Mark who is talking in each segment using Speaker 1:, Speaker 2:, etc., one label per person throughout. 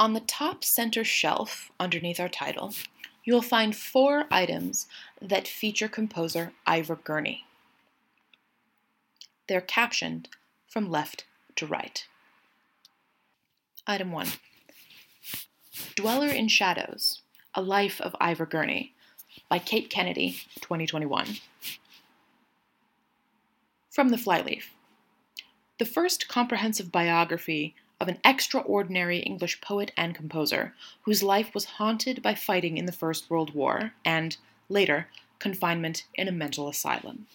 Speaker 1: On the top center shelf, underneath our title, you will find four items that feature composer Ivor Gurney. They're captioned from left to right. Item 1 Dweller in Shadows A Life of Ivor Gurney by Kate Kennedy, 2021. From the Flyleaf The first comprehensive biography of an extraordinary English poet and composer whose life was haunted by fighting in the First World War and, later, confinement in a mental asylum.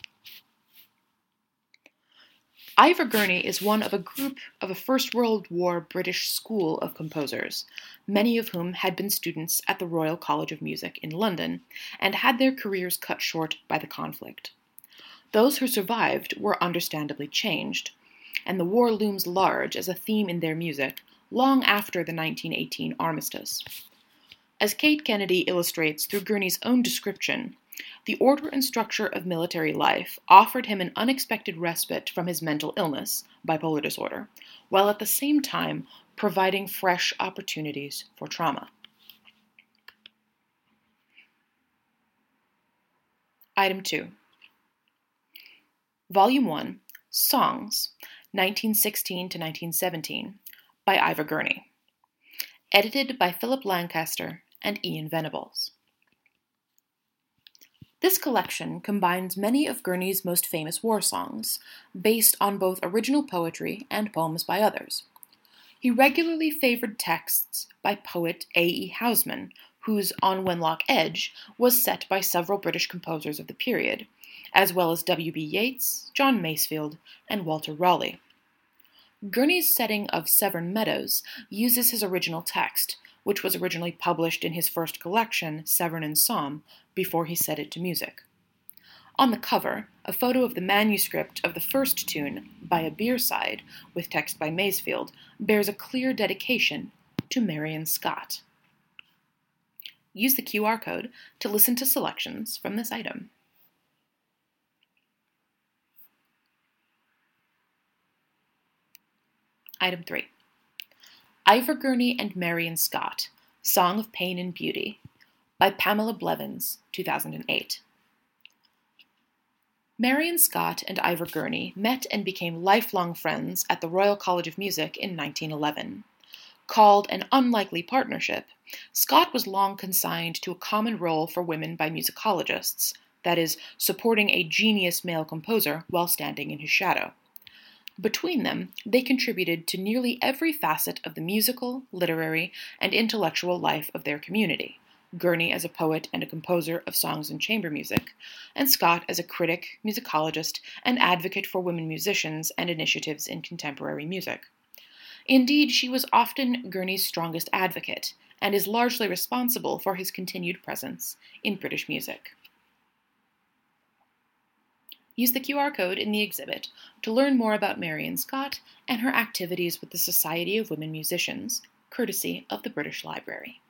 Speaker 1: Ivor Gurney is one of a group of a First World War British school of composers, many of whom had been students at the Royal College of Music in London and had their careers cut short by the conflict. Those who survived were understandably changed, and the war looms large as a theme in their music long after the 1918 armistice. As Kate Kennedy illustrates through Gurney's own description, the order and structure of military life offered him an unexpected respite from his mental illness, bipolar disorder, while at the same time providing fresh opportunities for trauma. Item 2 Volume 1 Songs 1916 to 1917 by Ivor Gurney. Edited by Philip Lancaster and Ian Venables. This collection combines many of Gurney's most famous war songs, based on both original poetry and poems by others. He regularly favored texts by poet A. E. Housman, whose On Wenlock Edge was set by several British composers of the period, as well as W. B. Yeats, John Masefield, and Walter Raleigh. Gurney's setting of Severn Meadows uses his original text, which was originally published in his first collection, Severn and Somme, before he set it to music. On the cover, a photo of the manuscript of the first tune, By a Bierside, with text by Masefield, bears a clear dedication to Marion Scott. Use the QR code to listen to selections from this item. Item 3. Ivor Gurney and Marion Scott, Song of Pain and Beauty, by Pamela Blevins, 2008. Marion Scott and Ivor Gurney met and became lifelong friends at the Royal College of Music in 1911. Called an unlikely partnership, Scott was long consigned to a common role for women by musicologists, that is, supporting a genius male composer while standing in his shadow. Between them, they contributed to nearly every facet of the musical, literary, and intellectual life of their community. Gurney as a poet and a composer of songs and chamber music, and Scott as a critic, musicologist, and advocate for women musicians and initiatives in contemporary music. Indeed, she was often Gurney's strongest advocate, and is largely responsible for his continued presence in British music. Use the QR code in the exhibit to learn more about Marion Scott and her activities with the Society of Women Musicians, courtesy of the British Library.